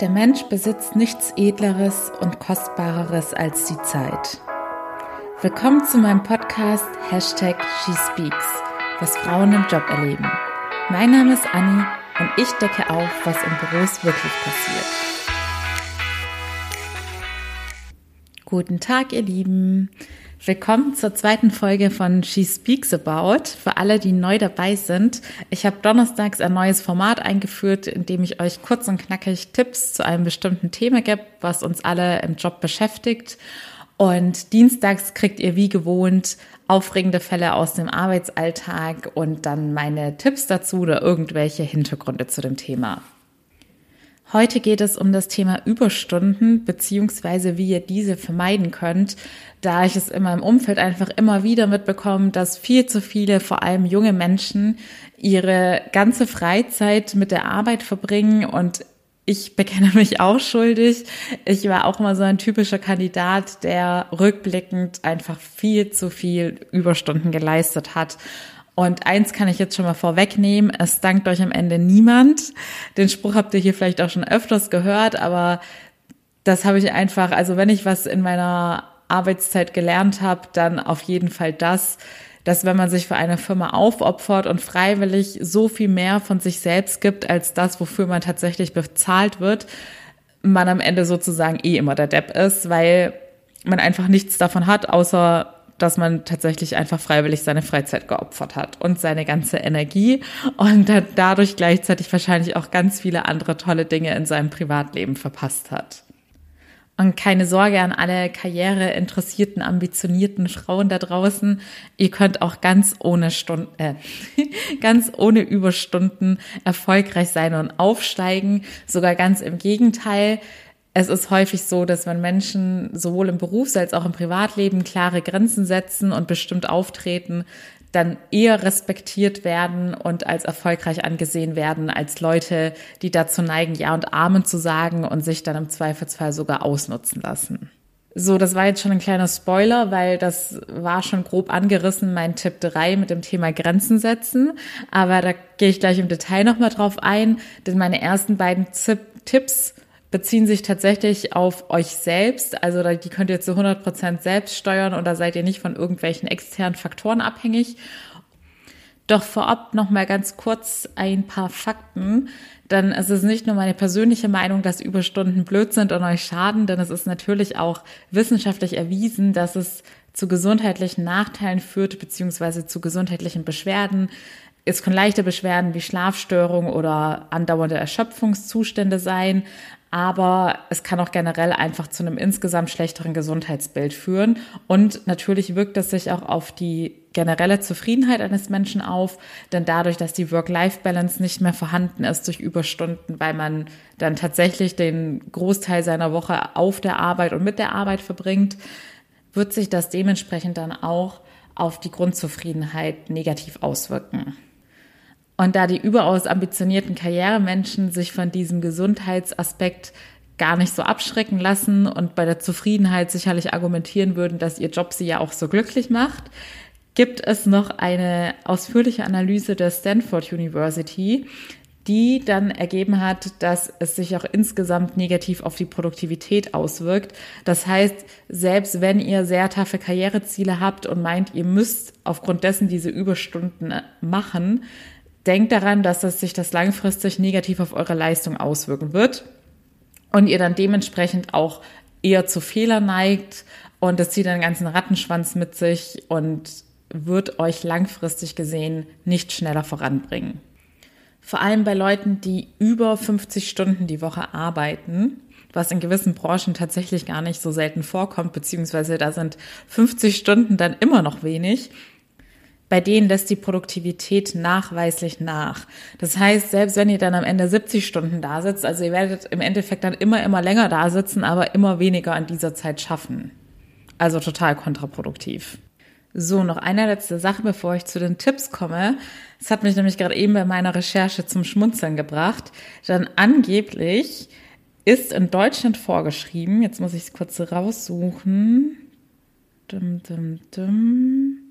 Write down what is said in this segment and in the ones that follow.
Der Mensch besitzt nichts Edleres und Kostbareres als die Zeit. Willkommen zu meinem Podcast Hashtag SheSpeaks, was Frauen im Job erleben. Mein Name ist Anni und ich decke auf, was in Büros wirklich passiert. Guten Tag, ihr Lieben. Willkommen zur zweiten Folge von She Speaks About. Für alle, die neu dabei sind, ich habe donnerstags ein neues Format eingeführt, in dem ich euch kurz und knackig Tipps zu einem bestimmten Thema gebe, was uns alle im Job beschäftigt. Und dienstags kriegt ihr wie gewohnt aufregende Fälle aus dem Arbeitsalltag und dann meine Tipps dazu oder irgendwelche Hintergründe zu dem Thema. Heute geht es um das Thema Überstunden beziehungsweise wie ihr diese vermeiden könnt, da ich es in meinem Umfeld einfach immer wieder mitbekomme, dass viel zu viele, vor allem junge Menschen, ihre ganze Freizeit mit der Arbeit verbringen und ich bekenne mich auch schuldig. Ich war auch immer so ein typischer Kandidat, der rückblickend einfach viel zu viel Überstunden geleistet hat und eins kann ich jetzt schon mal vorwegnehmen, es dankt euch am Ende niemand. Den Spruch habt ihr hier vielleicht auch schon öfters gehört, aber das habe ich einfach, also wenn ich was in meiner Arbeitszeit gelernt habe, dann auf jeden Fall das, dass wenn man sich für eine Firma aufopfert und freiwillig so viel mehr von sich selbst gibt als das, wofür man tatsächlich bezahlt wird, man am Ende sozusagen eh immer der Depp ist, weil man einfach nichts davon hat, außer dass man tatsächlich einfach freiwillig seine Freizeit geopfert hat und seine ganze Energie und dadurch gleichzeitig wahrscheinlich auch ganz viele andere tolle Dinge in seinem Privatleben verpasst hat. Und keine Sorge an alle karriereinteressierten, ambitionierten Frauen da draußen. Ihr könnt auch ganz ohne Stunden, äh, ganz ohne Überstunden erfolgreich sein und aufsteigen. Sogar ganz im Gegenteil es ist häufig so, dass wenn Menschen sowohl im Berufs- als auch im Privatleben klare Grenzen setzen und bestimmt auftreten, dann eher respektiert werden und als erfolgreich angesehen werden als Leute, die dazu neigen, Ja und Amen zu sagen und sich dann im Zweifelsfall sogar ausnutzen lassen. So, das war jetzt schon ein kleiner Spoiler, weil das war schon grob angerissen, mein Tipp 3 mit dem Thema Grenzen setzen. Aber da gehe ich gleich im Detail nochmal drauf ein, denn meine ersten beiden Tipps beziehen sich tatsächlich auf euch selbst. Also die könnt ihr zu 100 Prozent selbst steuern und da seid ihr nicht von irgendwelchen externen Faktoren abhängig. Doch vorab noch mal ganz kurz ein paar Fakten, denn es ist nicht nur meine persönliche Meinung, dass Überstunden blöd sind und euch schaden, denn es ist natürlich auch wissenschaftlich erwiesen, dass es zu gesundheitlichen Nachteilen führt, beziehungsweise zu gesundheitlichen Beschwerden. Es können leichte Beschwerden wie Schlafstörungen oder andauernde Erschöpfungszustände sein, aber es kann auch generell einfach zu einem insgesamt schlechteren Gesundheitsbild führen. Und natürlich wirkt es sich auch auf die generelle Zufriedenheit eines Menschen auf, denn dadurch, dass die Work-Life-Balance nicht mehr vorhanden ist durch Überstunden, weil man dann tatsächlich den Großteil seiner Woche auf der Arbeit und mit der Arbeit verbringt, wird sich das dementsprechend dann auch auf die Grundzufriedenheit negativ auswirken. Und da die überaus ambitionierten Karrieremenschen sich von diesem Gesundheitsaspekt gar nicht so abschrecken lassen und bei der Zufriedenheit sicherlich argumentieren würden, dass ihr Job sie ja auch so glücklich macht, gibt es noch eine ausführliche Analyse der Stanford University, die dann ergeben hat, dass es sich auch insgesamt negativ auf die Produktivität auswirkt. Das heißt, selbst wenn ihr sehr taffe Karriereziele habt und meint, ihr müsst aufgrund dessen diese Überstunden machen, denkt daran, dass das sich das langfristig negativ auf eure Leistung auswirken wird und ihr dann dementsprechend auch eher zu Fehler neigt und das zieht einen ganzen Rattenschwanz mit sich und wird euch langfristig gesehen nicht schneller voranbringen. Vor allem bei Leuten, die über 50 Stunden die Woche arbeiten, was in gewissen Branchen tatsächlich gar nicht so selten vorkommt, beziehungsweise da sind 50 Stunden dann immer noch wenig, bei denen lässt die Produktivität nachweislich nach. Das heißt, selbst wenn ihr dann am Ende 70 Stunden da sitzt, also ihr werdet im Endeffekt dann immer, immer länger da sitzen, aber immer weniger an dieser Zeit schaffen. Also total kontraproduktiv. So, noch eine letzte Sache, bevor ich zu den Tipps komme. Es hat mich nämlich gerade eben bei meiner Recherche zum Schmunzeln gebracht. Dann angeblich ist in Deutschland vorgeschrieben, jetzt muss ich es kurz raussuchen. Dum, dum, dum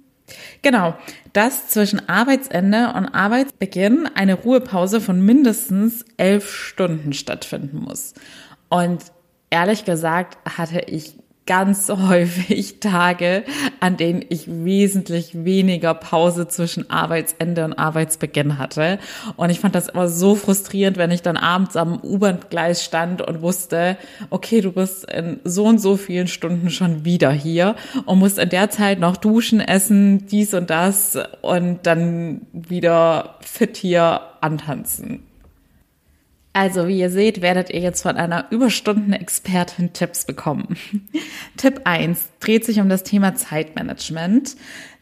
Genau, dass zwischen Arbeitsende und Arbeitsbeginn eine Ruhepause von mindestens elf Stunden stattfinden muss. Und ehrlich gesagt hatte ich ganz häufig Tage, an denen ich wesentlich weniger Pause zwischen Arbeitsende und Arbeitsbeginn hatte. Und ich fand das immer so frustrierend, wenn ich dann abends am U-Bahn-Gleis stand und wusste, okay, du bist in so und so vielen Stunden schon wieder hier und musst in der Zeit noch duschen, essen, dies und das und dann wieder fit hier antanzen. Also, wie ihr seht, werdet ihr jetzt von einer Überstunden-Expertin Tipps bekommen. Tipp 1 dreht sich um das Thema Zeitmanagement.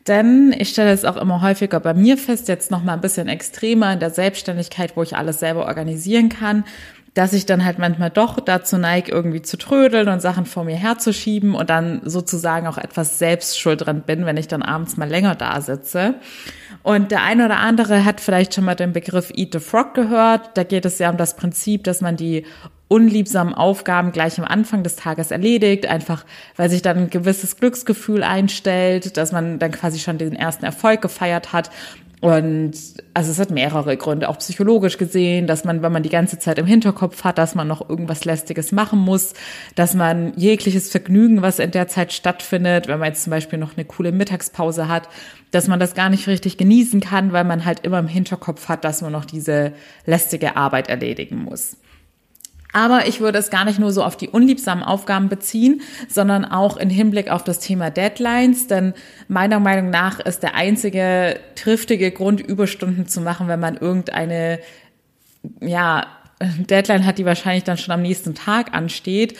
Denn ich stelle es auch immer häufiger bei mir fest, jetzt noch mal ein bisschen extremer in der Selbstständigkeit, wo ich alles selber organisieren kann, dass ich dann halt manchmal doch dazu neige, irgendwie zu trödeln und Sachen vor mir herzuschieben und dann sozusagen auch etwas selbst schuld dran bin, wenn ich dann abends mal länger da sitze. Und der eine oder andere hat vielleicht schon mal den Begriff Eat the Frog gehört. Da geht es ja um das Prinzip, dass man die unliebsamen Aufgaben gleich am Anfang des Tages erledigt, einfach weil sich dann ein gewisses Glücksgefühl einstellt, dass man dann quasi schon den ersten Erfolg gefeiert hat und also es hat mehrere Gründe, auch psychologisch gesehen, dass man, wenn man die ganze Zeit im Hinterkopf hat, dass man noch irgendwas Lästiges machen muss, dass man jegliches Vergnügen, was in der Zeit stattfindet, wenn man jetzt zum Beispiel noch eine coole Mittagspause hat, dass man das gar nicht richtig genießen kann, weil man halt immer im Hinterkopf hat, dass man noch diese lästige Arbeit erledigen muss. Aber ich würde es gar nicht nur so auf die unliebsamen Aufgaben beziehen, sondern auch in Hinblick auf das Thema Deadlines. Denn meiner Meinung nach ist der einzige triftige Grund, Überstunden zu machen, wenn man irgendeine, ja, Deadline hat, die wahrscheinlich dann schon am nächsten Tag ansteht.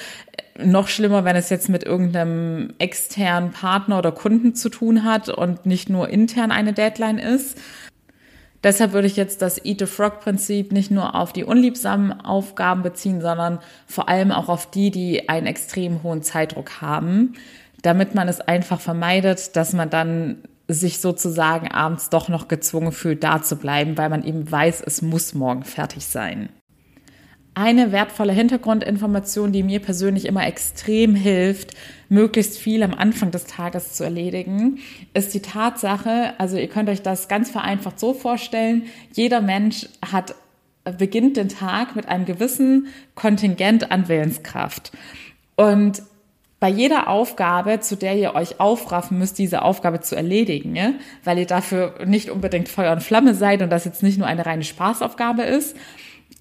Noch schlimmer, wenn es jetzt mit irgendeinem externen Partner oder Kunden zu tun hat und nicht nur intern eine Deadline ist. Deshalb würde ich jetzt das Eat the Frog Prinzip nicht nur auf die unliebsamen Aufgaben beziehen, sondern vor allem auch auf die, die einen extrem hohen Zeitdruck haben, damit man es einfach vermeidet, dass man dann sich sozusagen abends doch noch gezwungen fühlt, da zu bleiben, weil man eben weiß, es muss morgen fertig sein. Eine wertvolle Hintergrundinformation, die mir persönlich immer extrem hilft, möglichst viel am Anfang des Tages zu erledigen, ist die Tatsache, also ihr könnt euch das ganz vereinfacht so vorstellen, jeder Mensch hat beginnt den Tag mit einem gewissen Kontingent an Willenskraft. Und bei jeder Aufgabe, zu der ihr euch aufraffen müsst, diese Aufgabe zu erledigen, ja? weil ihr dafür nicht unbedingt Feuer und Flamme seid und das jetzt nicht nur eine reine Spaßaufgabe ist,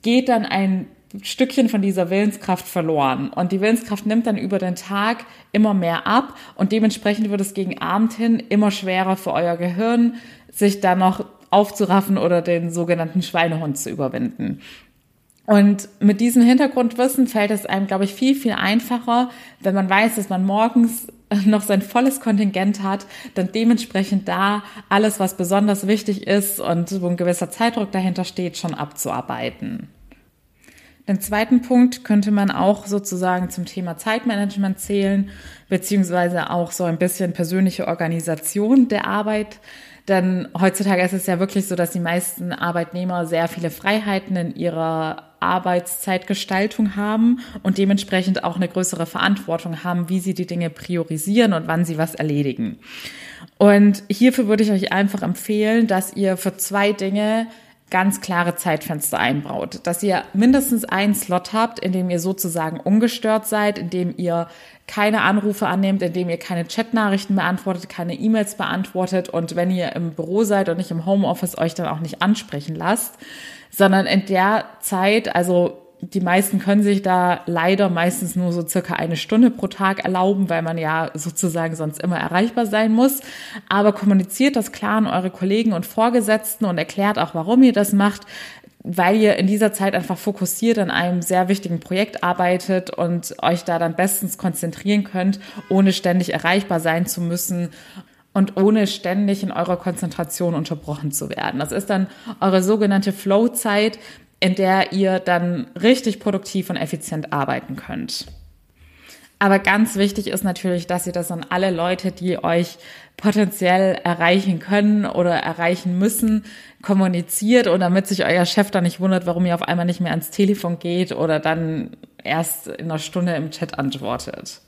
geht dann ein Stückchen von dieser Willenskraft verloren. Und die Willenskraft nimmt dann über den Tag immer mehr ab und dementsprechend wird es gegen Abend hin immer schwerer für euer Gehirn, sich da noch aufzuraffen oder den sogenannten Schweinehund zu überwinden. Und mit diesem Hintergrundwissen fällt es einem, glaube ich, viel, viel einfacher, wenn man weiß, dass man morgens noch sein volles Kontingent hat, dann dementsprechend da alles, was besonders wichtig ist und wo ein gewisser Zeitdruck dahinter steht, schon abzuarbeiten. Den zweiten Punkt könnte man auch sozusagen zum Thema Zeitmanagement zählen, beziehungsweise auch so ein bisschen persönliche Organisation der Arbeit. Denn heutzutage ist es ja wirklich so, dass die meisten Arbeitnehmer sehr viele Freiheiten in ihrer Arbeitszeitgestaltung haben und dementsprechend auch eine größere Verantwortung haben, wie sie die Dinge priorisieren und wann sie was erledigen. Und hierfür würde ich euch einfach empfehlen, dass ihr für zwei Dinge ganz klare Zeitfenster einbaut, dass ihr mindestens einen Slot habt, in dem ihr sozusagen ungestört seid, in dem ihr keine Anrufe annehmt, in dem ihr keine Chatnachrichten beantwortet, keine E-Mails beantwortet und wenn ihr im Büro seid und nicht im Homeoffice euch dann auch nicht ansprechen lasst, sondern in der Zeit, also die meisten können sich da leider meistens nur so circa eine Stunde pro Tag erlauben, weil man ja sozusagen sonst immer erreichbar sein muss. Aber kommuniziert das klar an eure Kollegen und Vorgesetzten und erklärt auch, warum ihr das macht, weil ihr in dieser Zeit einfach fokussiert an einem sehr wichtigen Projekt arbeitet und euch da dann bestens konzentrieren könnt, ohne ständig erreichbar sein zu müssen und ohne ständig in eurer Konzentration unterbrochen zu werden. Das ist dann eure sogenannte Flow-Zeit, in der ihr dann richtig produktiv und effizient arbeiten könnt. Aber ganz wichtig ist natürlich, dass ihr das an alle Leute, die euch potenziell erreichen können oder erreichen müssen, kommuniziert und damit sich euer Chef dann nicht wundert, warum ihr auf einmal nicht mehr ans Telefon geht oder dann erst in einer Stunde im Chat antwortet.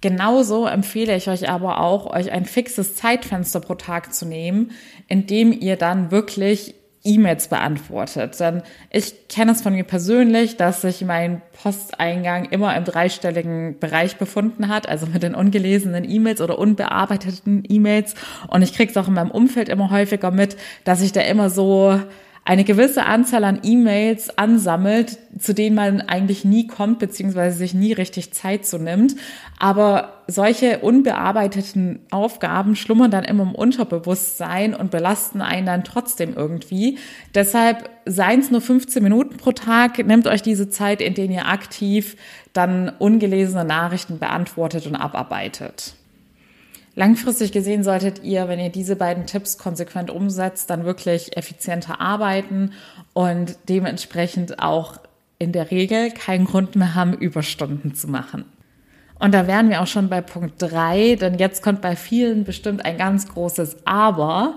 Genauso empfehle ich euch aber auch, euch ein fixes Zeitfenster pro Tag zu nehmen, in dem ihr dann wirklich E-Mails beantwortet. Denn ich kenne es von mir persönlich, dass sich mein Posteingang immer im dreistelligen Bereich befunden hat, also mit den ungelesenen E-Mails oder unbearbeiteten E-Mails. Und ich kriege es auch in meinem Umfeld immer häufiger mit, dass ich da immer so eine gewisse Anzahl an E-Mails ansammelt, zu denen man eigentlich nie kommt, beziehungsweise sich nie richtig Zeit so nimmt. Aber solche unbearbeiteten Aufgaben schlummern dann immer im Unterbewusstsein und belasten einen dann trotzdem irgendwie. Deshalb seien es nur 15 Minuten pro Tag. Nehmt euch diese Zeit, in denen ihr aktiv dann ungelesene Nachrichten beantwortet und abarbeitet. Langfristig gesehen solltet ihr, wenn ihr diese beiden Tipps konsequent umsetzt, dann wirklich effizienter arbeiten und dementsprechend auch in der Regel keinen Grund mehr haben, Überstunden zu machen. Und da wären wir auch schon bei Punkt drei, denn jetzt kommt bei vielen bestimmt ein ganz großes Aber.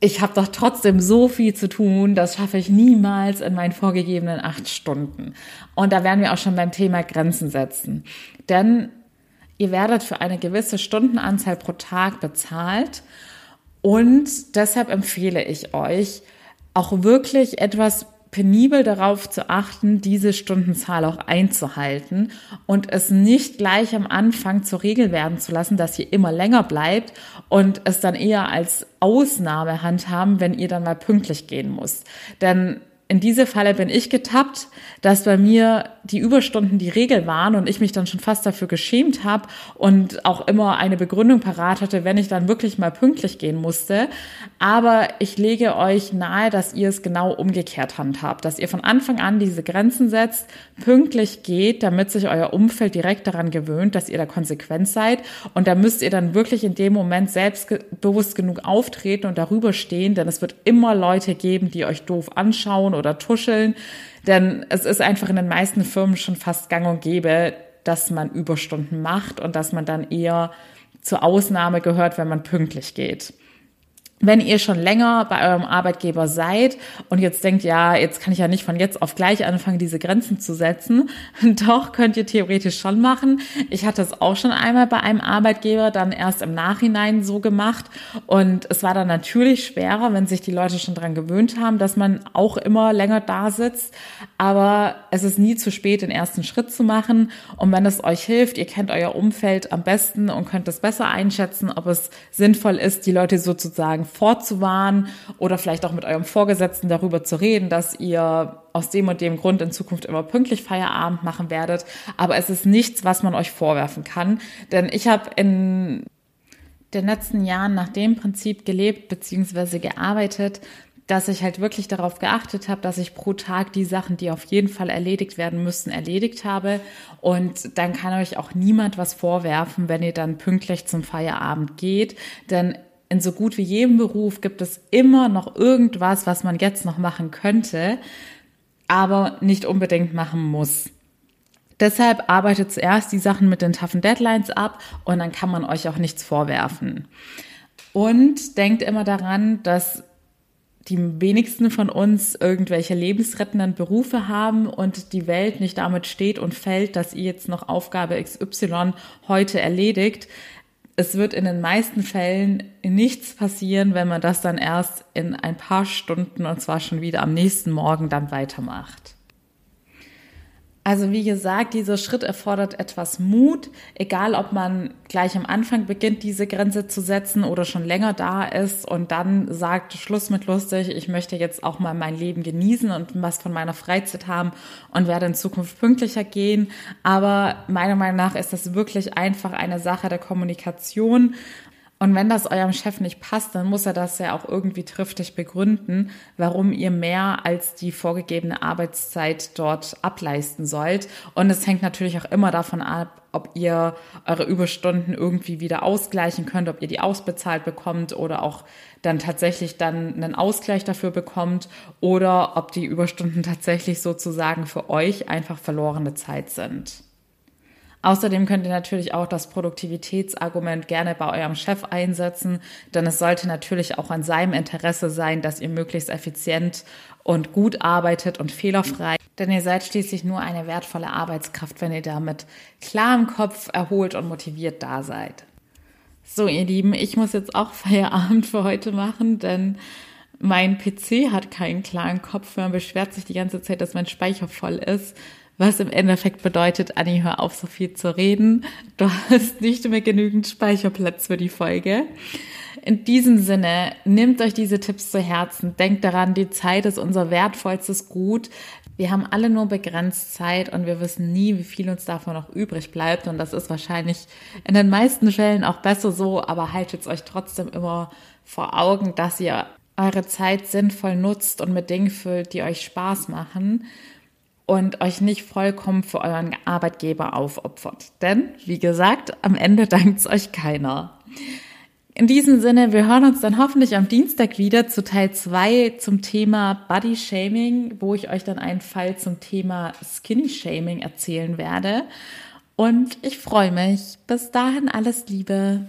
Ich habe doch trotzdem so viel zu tun, das schaffe ich niemals in meinen vorgegebenen acht Stunden. Und da wären wir auch schon beim Thema Grenzen setzen. Denn Ihr werdet für eine gewisse Stundenanzahl pro Tag bezahlt und deshalb empfehle ich euch, auch wirklich etwas penibel darauf zu achten, diese Stundenzahl auch einzuhalten und es nicht gleich am Anfang zur Regel werden zu lassen, dass ihr immer länger bleibt und es dann eher als Ausnahme handhaben, wenn ihr dann mal pünktlich gehen müsst. Denn in diese Falle bin ich getappt, dass bei mir die Überstunden die Regel waren und ich mich dann schon fast dafür geschämt habe und auch immer eine Begründung parat hatte, wenn ich dann wirklich mal pünktlich gehen musste. Aber ich lege euch nahe, dass ihr es genau umgekehrt handhabt, dass ihr von Anfang an diese Grenzen setzt, pünktlich geht, damit sich euer Umfeld direkt daran gewöhnt, dass ihr da konsequent seid. Und da müsst ihr dann wirklich in dem Moment selbstbewusst genug auftreten und darüber stehen, denn es wird immer Leute geben, die euch doof anschauen oder tuscheln. Denn es ist einfach in den meisten Firmen schon fast gang und gäbe, dass man Überstunden macht und dass man dann eher zur Ausnahme gehört, wenn man pünktlich geht wenn ihr schon länger bei eurem Arbeitgeber seid und jetzt denkt, ja, jetzt kann ich ja nicht von jetzt auf gleich anfangen, diese Grenzen zu setzen, doch könnt ihr theoretisch schon machen. Ich hatte es auch schon einmal bei einem Arbeitgeber dann erst im Nachhinein so gemacht. Und es war dann natürlich schwerer, wenn sich die Leute schon dran gewöhnt haben, dass man auch immer länger da sitzt, aber es ist nie zu spät, den ersten Schritt zu machen. Und wenn es euch hilft, ihr kennt euer Umfeld am besten und könnt es besser einschätzen, ob es sinnvoll ist, die Leute sozusagen vorzuwarnen oder vielleicht auch mit eurem Vorgesetzten darüber zu reden, dass ihr aus dem und dem Grund in Zukunft immer pünktlich Feierabend machen werdet. Aber es ist nichts, was man euch vorwerfen kann. Denn ich habe in den letzten Jahren nach dem Prinzip gelebt bzw. gearbeitet, dass ich halt wirklich darauf geachtet habe, dass ich pro Tag die Sachen, die auf jeden Fall erledigt werden müssen, erledigt habe. Und dann kann euch auch niemand was vorwerfen, wenn ihr dann pünktlich zum Feierabend geht. Denn in so gut wie jedem Beruf gibt es immer noch irgendwas, was man jetzt noch machen könnte, aber nicht unbedingt machen muss. Deshalb arbeitet zuerst die Sachen mit den toughen Deadlines ab und dann kann man euch auch nichts vorwerfen. Und denkt immer daran, dass die wenigsten von uns irgendwelche lebensrettenden Berufe haben und die Welt nicht damit steht und fällt, dass ihr jetzt noch Aufgabe XY heute erledigt es wird in den meisten Fällen nichts passieren, wenn man das dann erst in ein paar Stunden und zwar schon wieder am nächsten Morgen dann weitermacht. Also wie gesagt, dieser Schritt erfordert etwas Mut, egal ob man gleich am Anfang beginnt, diese Grenze zu setzen oder schon länger da ist und dann sagt, Schluss mit lustig, ich möchte jetzt auch mal mein Leben genießen und was von meiner Freizeit haben und werde in Zukunft pünktlicher gehen. Aber meiner Meinung nach ist das wirklich einfach eine Sache der Kommunikation und wenn das eurem Chef nicht passt, dann muss er das ja auch irgendwie triftig begründen, warum ihr mehr als die vorgegebene Arbeitszeit dort ableisten sollt. Und es hängt natürlich auch immer davon ab, ob ihr eure Überstunden irgendwie wieder ausgleichen könnt, ob ihr die ausbezahlt bekommt oder auch dann tatsächlich dann einen Ausgleich dafür bekommt oder ob die Überstunden tatsächlich sozusagen für euch einfach verlorene Zeit sind. Außerdem könnt ihr natürlich auch das Produktivitätsargument gerne bei eurem Chef einsetzen, denn es sollte natürlich auch an seinem Interesse sein, dass ihr möglichst effizient und gut arbeitet und fehlerfrei. Denn ihr seid schließlich nur eine wertvolle Arbeitskraft, wenn ihr damit klar im Kopf erholt und motiviert da seid. So, ihr Lieben, ich muss jetzt auch Feierabend für heute machen, denn mein PC hat keinen klaren Kopf. Man beschwert sich die ganze Zeit, dass mein Speicher voll ist. Was im Endeffekt bedeutet, Anni, hör auf, so viel zu reden. Du hast nicht mehr genügend Speicherplatz für die Folge. In diesem Sinne, nehmt euch diese Tipps zu Herzen. Denkt daran, die Zeit ist unser wertvollstes Gut. Wir haben alle nur begrenzt Zeit und wir wissen nie, wie viel uns davon noch übrig bleibt. Und das ist wahrscheinlich in den meisten Fällen auch besser so, aber haltet es euch trotzdem immer vor Augen, dass ihr eure Zeit sinnvoll nutzt und mit Dingen füllt, die euch Spaß machen und euch nicht vollkommen für euren Arbeitgeber aufopfert. Denn, wie gesagt, am Ende dankt es euch keiner. In diesem Sinne, wir hören uns dann hoffentlich am Dienstag wieder zu Teil 2 zum Thema Body Shaming, wo ich euch dann einen Fall zum Thema Skinny Shaming erzählen werde. Und ich freue mich. Bis dahin alles Liebe.